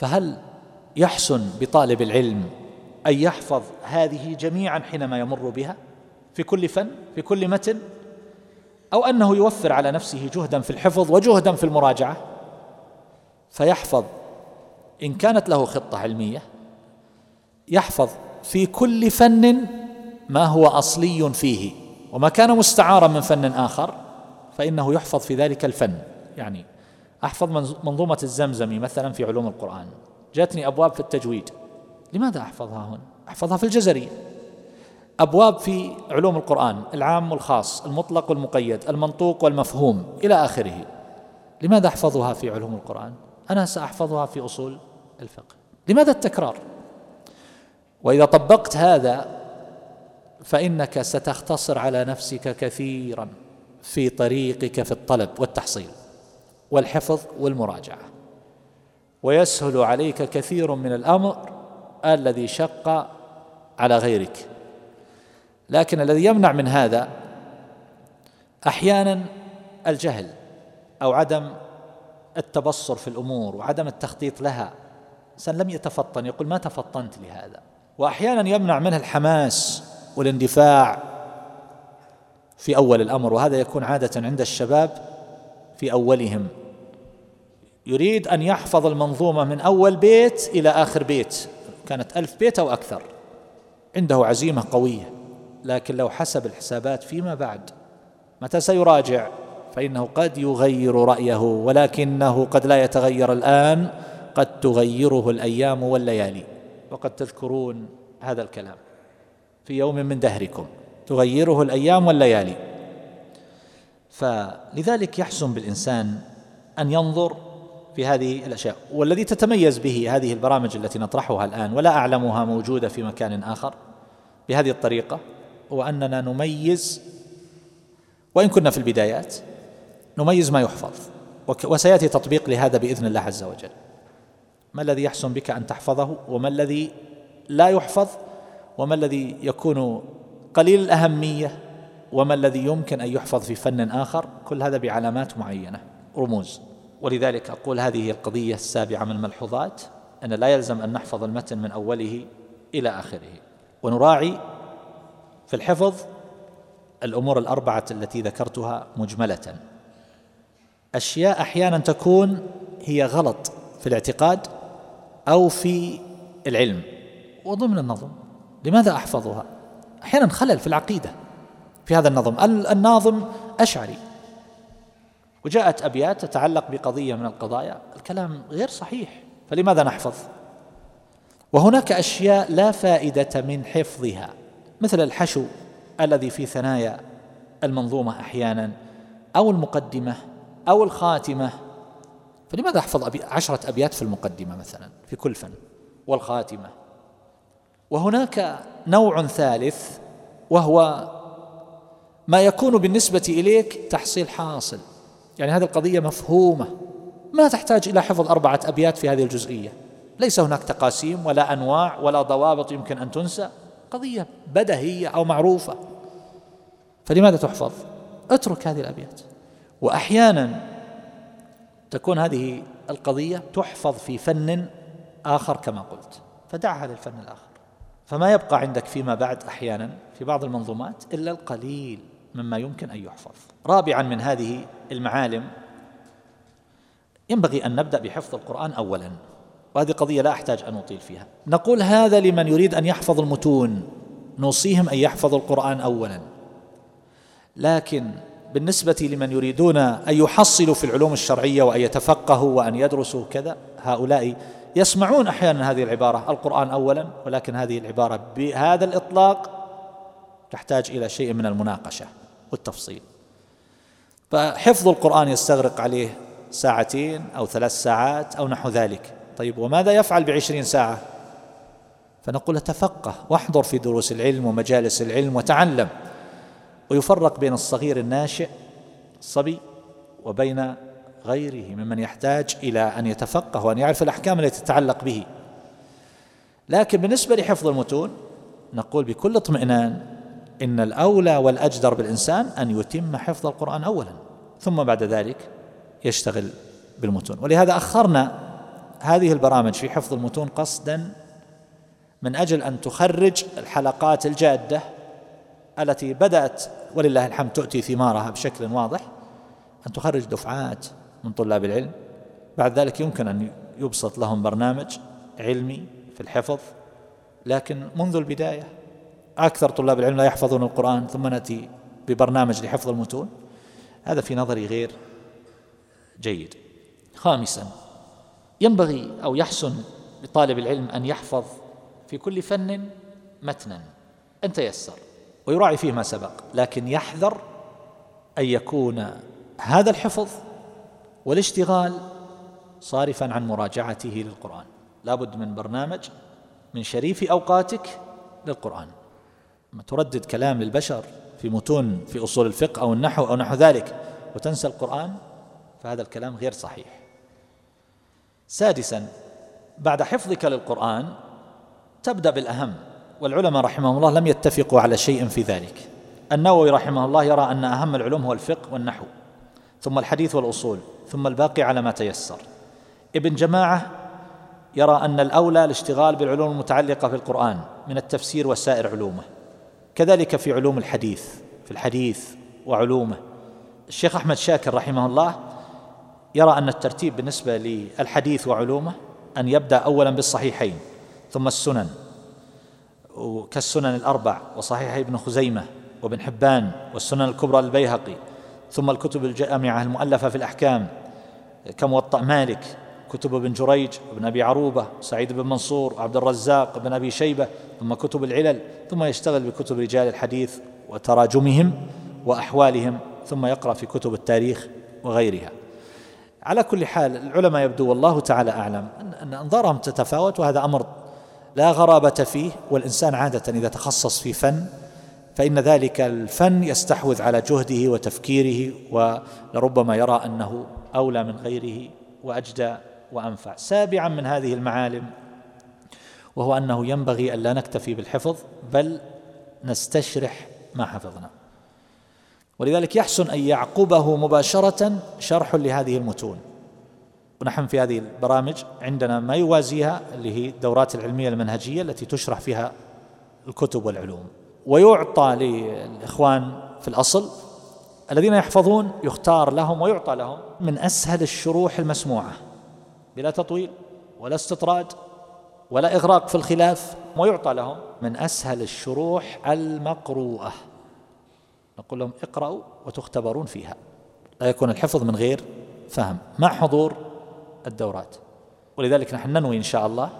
فهل يحسن بطالب العلم أن يحفظ هذه جميعا حينما يمر بها في كل فن في كل متن؟ أو أنه يوفر على نفسه جهدا في الحفظ وجهدا في المراجعة؟ فيحفظ إن كانت له خطة علمية يحفظ في كل فن ما هو أصلي فيه وما كان مستعارا من فن آخر فإنه يحفظ في ذلك الفن يعني أحفظ منظومة الزمزمي مثلا في علوم القرآن. جاتني أبواب في التجويد. لماذا أحفظها هنا أحفظها في الجزرية. أبواب في علوم القرآن العام والخاص المطلق والمقيد المنطوق والمفهوم إلى آخره. لماذا أحفظها في علوم القرآن؟ أنا سأحفظها في أصول الفقه. لماذا التكرار؟ وإذا طبقت هذا فإنك ستختصر على نفسك كثيرا في طريقك في الطلب والتحصيل. والحفظ والمراجعة. ويسهل عليك كثير من الأمر الذي شق على غيرك. لكن الذي يمنع من هذا أحيانا الجهل أو عدم التبصر في الأمور وعدم التخطيط لها. إنسان لم يتفطن يقول ما تفطنت لهذا؟ واحيانا يمنع منه الحماس والاندفاع في أول الأمر وهذا يكون عادة عند الشباب في أولهم. يريد أن يحفظ المنظومة من أول بيت إلى آخر بيت. كانت ألف بيت أو أكثر. عنده عزيمة قوية. لكن لو حسب الحسابات فيما بعد متى سيراجع؟ فإنه قد يغير رأيه ولكنه قد لا يتغير الآن. قد تغيره الأيام والليالي. وقد تذكرون هذا الكلام. في يوم من دهركم تغيره الأيام والليالي. فلذلك يحسن بالإنسان أن ينظر في هذه الأشياء. والذي تتميز به هذه البرامج التي نطرحها الآن ولا أعلمها موجودة في مكان آخر بهذه الطريقة هو أننا نميز وإن كنا في البدايات نميز ما يحفظ وسيأتي تطبيق لهذا بإذن الله عز وجل. ما الذي يحسن بك أن تحفظه؟ وما الذي لا يحفظ؟ وما الذي يكون قليل الأهمية؟ وما الذي يمكن أن يحفظ في فن آخر؟ كل هذا بعلامات معينة رموز. ولذلك أقول هذه القضية السابعة من الملحوظات أن لا يلزم أن نحفظ المتن من أوله إلى آخره. ونراعي في الحفظ الأمور الأربعة التي ذكرتها مجملة. أشياء أحيانا تكون هي غلط في الاعتقاد أو في العلم. وضمن النظم. لماذا أحفظها؟ أحيانا خلل في العقيدة. في هذا النظم. الناظم أشعري. وجاءت أبيات تتعلق بقضية من القضايا. الكلام غير صحيح فلماذا نحفظ؟ وهناك أشياء لا فائدة من حفظها مثل الحشو الذي في ثنايا المنظومة أحيانا أو المقدمة أو الخاتمة. فلماذا أحفظ أبي عشرة أبيات في المقدمة مثلا في كل فن؟ والخاتمة. وهناك نوع ثالث وهو ما يكون بالنسبة إليك تحصيل حاصل. يعني هذه القضية مفهومة. ما تحتاج إلى حفظ أربعة أبيات في هذه الجزئية. ليس هناك تقاسيم ولا أنواع ولا ضوابط يمكن أن تنسى. قضية بدهية أو معروفة. فلماذا تحفظ؟ اترك هذه الأبيات. وأحيانا تكون هذه القضية تحفظ في فن آخر كما قلت. فدعها للفن الآخر. فما يبقى عندك فيما بعد أحيانا في بعض المنظومات إلا القليل. مما يمكن أن يحفظ. رابعا من هذه المعالم ينبغي أن نبدأ بحفظ القرآن اولا وهذه قضية لا أحتاج أن أطيل فيها. نقول هذا لمن يريد أن يحفظ المتون نوصيهم أن يحفظوا القرآن اولا. لكن بالنسبة لمن يريدون أن يحصلوا في العلوم الشرعية وأن يتفقهوا وأن يدرسوا كذا هؤلاء يسمعون أحيانا هذه العبارة القرآن اولا ولكن هذه العبارة بهذا الإطلاق تحتاج إلى شيء من المناقشة. والتفصيل. فحفظ القرآن يستغرق عليه ساعتين أو ثلاث ساعات أو نحو ذلك. طيب وماذا يفعل بعشرين ساعة؟ فنقول تفقه واحضر في دروس العلم ومجالس العلم وتعلم. ويفرق بين الصغير الناشئ الصبي وبين غيره ممن يحتاج إلى أن يتفقه وأن يعرف الأحكام التي تتعلق به. لكن بالنسبة لحفظ المتون نقول بكل اطمئنان إن الأولى والأجدر بالإنسان أن يتم حفظ القرآن اولا ثم بعد ذلك يشتغل بالمتون. ولهذا أخرنا هذه البرامج في حفظ المتون قصدا من أجل أن تخرج الحلقات الجادة التي بدأت ولله الحمد تؤتي ثمارها بشكل واضح أن تخرج دفعات من طلاب العلم. بعد ذلك يمكن أن يبسط لهم برنامج علمي في الحفظ لكن منذ البداية أكثر طلاب العلم لا يحفظون القرآن ثم نأتي ببرنامج لحفظ المتون. هذا في نظري غير جيد. خامسا ينبغي أو يحسن لطالب العلم أن يحفظ في كل فن متنا. ان تيسر ويراعي فيه ما سبق لكن يحذر أن يكون هذا الحفظ والاشتغال صارفا عن مراجعته للقرآن. لابد من برنامج من شريف أوقاتك للقرآن. ما تردد كلام للبشر في متون في أصول الفقه أو النحو أو نحو ذلك وتنسى القرآن فهذا الكلام غير صحيح. سادسا بعد حفظك للقرآن تبدأ بالأهم والعلماء رحمهم الله لم يتفقوا على شيء في ذلك. النووي رحمه الله يرى أن أهم العلوم هو الفقه والنحو ثم الحديث والأصول ثم الباقي على ما تيسر. ابن جماعة يرى أن الأولى الاشتغال بالعلوم المتعلقة بالقران من التفسير وسائر علومه. كذلك في علوم الحديث في الحديث وعلومه. الشيخ أحمد شاكر رحمه الله يرى أن الترتيب بالنسبة للحديث وعلومه أن يبدأ اولا بالصحيحين ثم السنن كالسنن الأربع وصحيح ابن خزيمة وابن حبان والسنن الكبرى للبيهقي ثم الكتب الجامعة المؤلفة في الأحكام كموطأ مالك كتب ابن جريج وابن أبي عروبة سعيد بن منصور وعبد الرزاق بن أبي شيبة ثم كتب العلل ثم يشتغل بكتب رجال الحديث وتراجمهم وأحوالهم ثم يقرأ في كتب التاريخ وغيرها. على كل حال العلماء يبدو والله تعالى أعلم أن أنظارهم تتفاوت وهذا أمر لا غرابة فيه والإنسان عادة إذا تخصص في فن فإن ذلك الفن يستحوذ على جهده وتفكيره ولربما يرى أنه أولى من غيره وأجدى وأنفع. سابعا من هذه المعالم وهو أنه ينبغي أن لا نكتفي بالحفظ بل نستشرح ما حفظنا. ولذلك يحسن أن يعقبه مباشرة شرح لهذه المتون. ونحن في هذه البرامج عندنا ما يوازيها اللي هي الدورات العلمية المنهجية التي تشرح فيها الكتب والعلوم. ويعطى للإخوان في الأصل الذين يحفظون يختار لهم ويعطى لهم من أسهل الشروح المسموعة. بلا تطويل ولا استطراد ولا إغراق في الخلاف ويعطى لهم. من أسهل الشروح المقروءة. نقول لهم اقرأوا وتختبرون فيها. لا يكون الحفظ من غير فهم مع حضور الدورات. ولذلك نحن ننوي إن شاء الله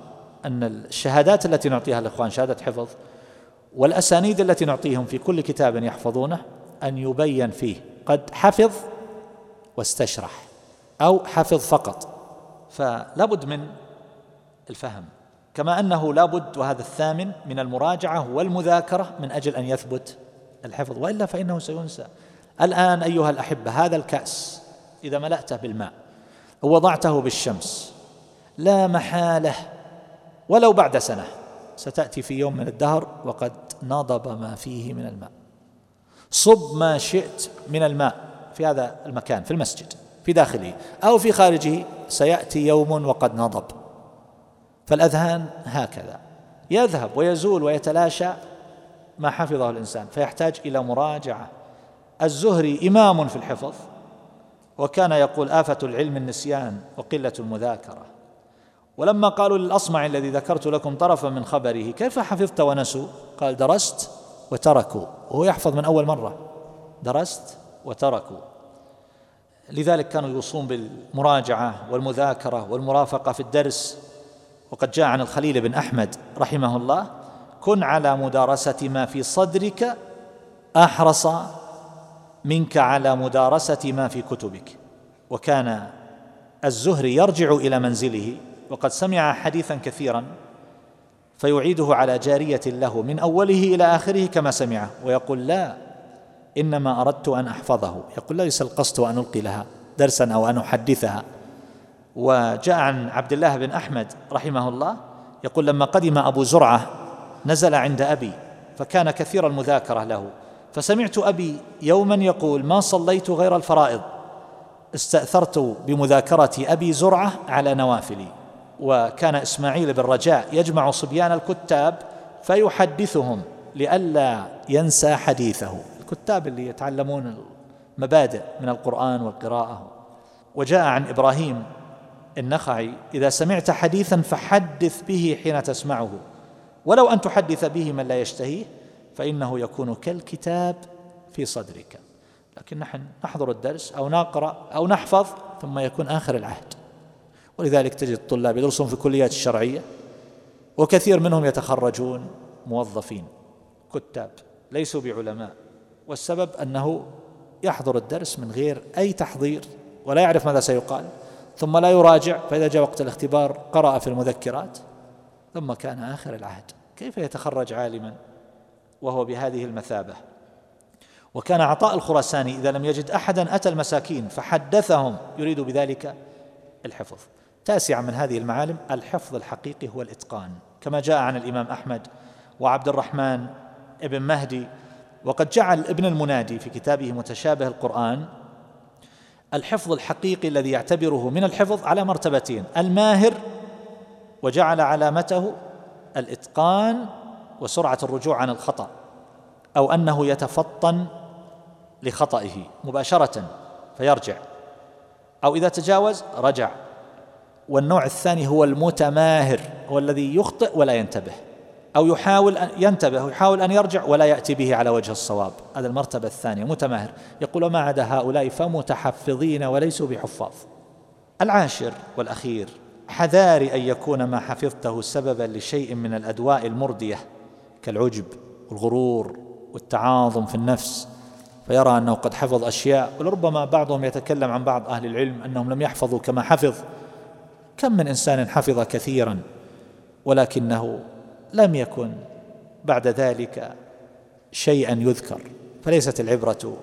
أن الشهادات التي نعطيها الإخوان شهادة حفظ والأسانيد التي نعطيهم في كل كتاب يحفظونه أن يبين فيه قد حفظ واستشرح أو حفظ فقط. فلا بد من الفهم كما أنه لا بد وهذا الثامن من المراجعة والمذاكرة من أجل أن يثبت الحفظ وإلا فإنه سينسى. الآن أيها الأحبة هذا الكأس إذا ملأته بالماء ووضعته بالشمس لا محالة ولو بعد سنة ستأتي في يوم من الدهر وقد نضب ما فيه من الماء. صب ما شئت من الماء في هذا المكان في المسجد في داخله أو في خارجه سيأتي يوم وقد نضب. فالأذهان هكذا. يذهب ويزول ويتلاشى ما حفظه الإنسان فيحتاج إلى مراجعة. الزهري إمام في الحفظ وكان يقول آفة العلم النسيان وقلة المذاكرة. ولما قالوا للأصمع الذي ذكرت لكم طرفا من خبره كيف حفظت ونسوا؟ قال درست وتركوا. وهو يحفظ من أول مرة. درست وتركوا. لذلك كانوا يوصون بالمراجعة والمذاكرة والمرافقة في الدرس. وقد جاء عن الخليل بن أحمد رحمه الله كن على مدارسة ما في صدرك أحرص منك على مدارسة ما في كتبك. وكان الزهري يرجع إلى منزله وقد سمع حديثا كثيرا فيعيده على جارية له من أوله إلى آخره كما سمعه ويقول لا إنما أردت أن أحفظه. يقول ليس القصد ان ألقي لها درسا أو أن أحدثها. وجاء عن عبد الله بن أحمد رحمه الله يقول لما قدم أبو زرعة نزل عند أبي فكان كثير المذاكرة له. فسمعت أبي يوما يقول ما صليت غير الفرائض. استأثرت بمذاكرة أبي زرعة على نوافلي. وكان إسماعيل بن رجاء يجمع صبيان الكتاب فيحدثهم لئلا ينسى حديثه. الكتاب اللي يتعلمون المبادئ من القرآن والقراءة. وجاء عن إبراهيم النخعي إذا سمعت حديثا فحدث به حين تسمعه. ولو أن تحدث به من لا يشتهيه فإنه يكون كالكتاب في صدرك. لكن نحن نحضر الدرس أو نقرأ أو نحفظ ثم يكون آخر العهد. ولذلك تجد الطلاب يدرسون في الكليات الشرعية وكثير منهم يتخرجون موظفين كتاب ليسوا بعلماء. والسبب أنه يحضر الدرس من غير أي تحضير ولا يعرف ماذا سيقال ثم لا يراجع فإذا جاء وقت الاختبار قرأ في المذكرات ثم كان آخر العهد. كيف يتخرج عالما وهو بهذه المثابة؟ وكان عطاء الخراساني إذا لم يجد أحدا أتى المساكين فحدثهم يريد بذلك الحفظ. تاسعا من هذه المعالم الحفظ الحقيقي هو الإتقان. كما جاء عن الإمام أحمد وعبد الرحمن ابن مهدي وقد جعل ابن المنادي في كتابه متشابه القرآن الحفظ الحقيقي الذي يعتبره من الحفظ على مرتبتين الماهر وجعل علامته الإتقان وسرعة الرجوع عن الخطأ أو أنه يتفطن لخطئه مباشرة فيرجع أو إذا تجاوز رجع والنوع الثاني هو المتماهر هو الذي يخطئ ولا ينتبه. أو يحاول أن ينتبه ويحاول أن يرجع ولا يأتي به على وجه الصواب. هذا المرتبة الثانية متماهر يقول وما عدا هؤلاء فمتحفظين وليسوا بحفاظ. العاشر والأخير حذار أن يكون ما حفظته سببا لشيء من الأدواء المردية كالعجب والغرور والتعاظم في النفس. فيرى أنه قد حفظ أشياء ولربما بعضهم يتكلم عن بعض أهل العلم أنهم لم يحفظوا كما حفظ. كم من إنسان حفظ كثيرا ولكنه لم يكن بعد ذلك شيئا يذكر. فليست العبرة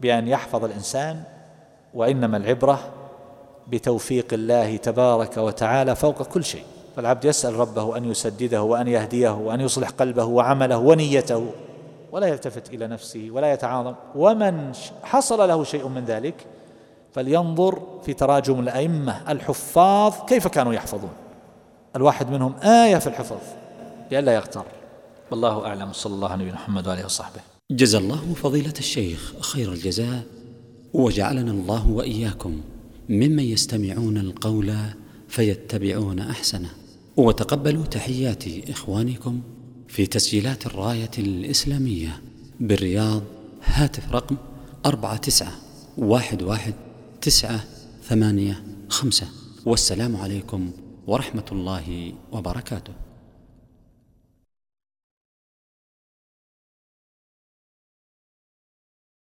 بأن يحفظ الإنسان وإنما العبرة بتوفيق الله تبارك وتعالى فوق كل شيء. فالعبد يسأل ربه أن يسدده وأن يهديه وأن يصلح قلبه وعمله ونيته ولا يلتفت إلى نفسه ولا يتعاظم. ومن حصل له شيء من ذلك فلينظر في تراجم الأئمة الحفاظ كيف كانوا يحفظون. الواحد منهم آية في الحفظ. لئلا يغتر. والله أعلم. صلى الله عليه محمد وآله وصحبه. جزا الله فضيلة الشيخ خير الجزاء وجعلنا الله وإياكم ممن يستمعون القول فيتبعون أحسنه. وتقبلوا تحيات إخوانكم في تسجيلات الراية الإسلامية بالرياض هاتف رقم أربعة تسعة واحد واحد تسعة ثمانية خمسة. والسلام عليكم ورحمة الله وبركاته.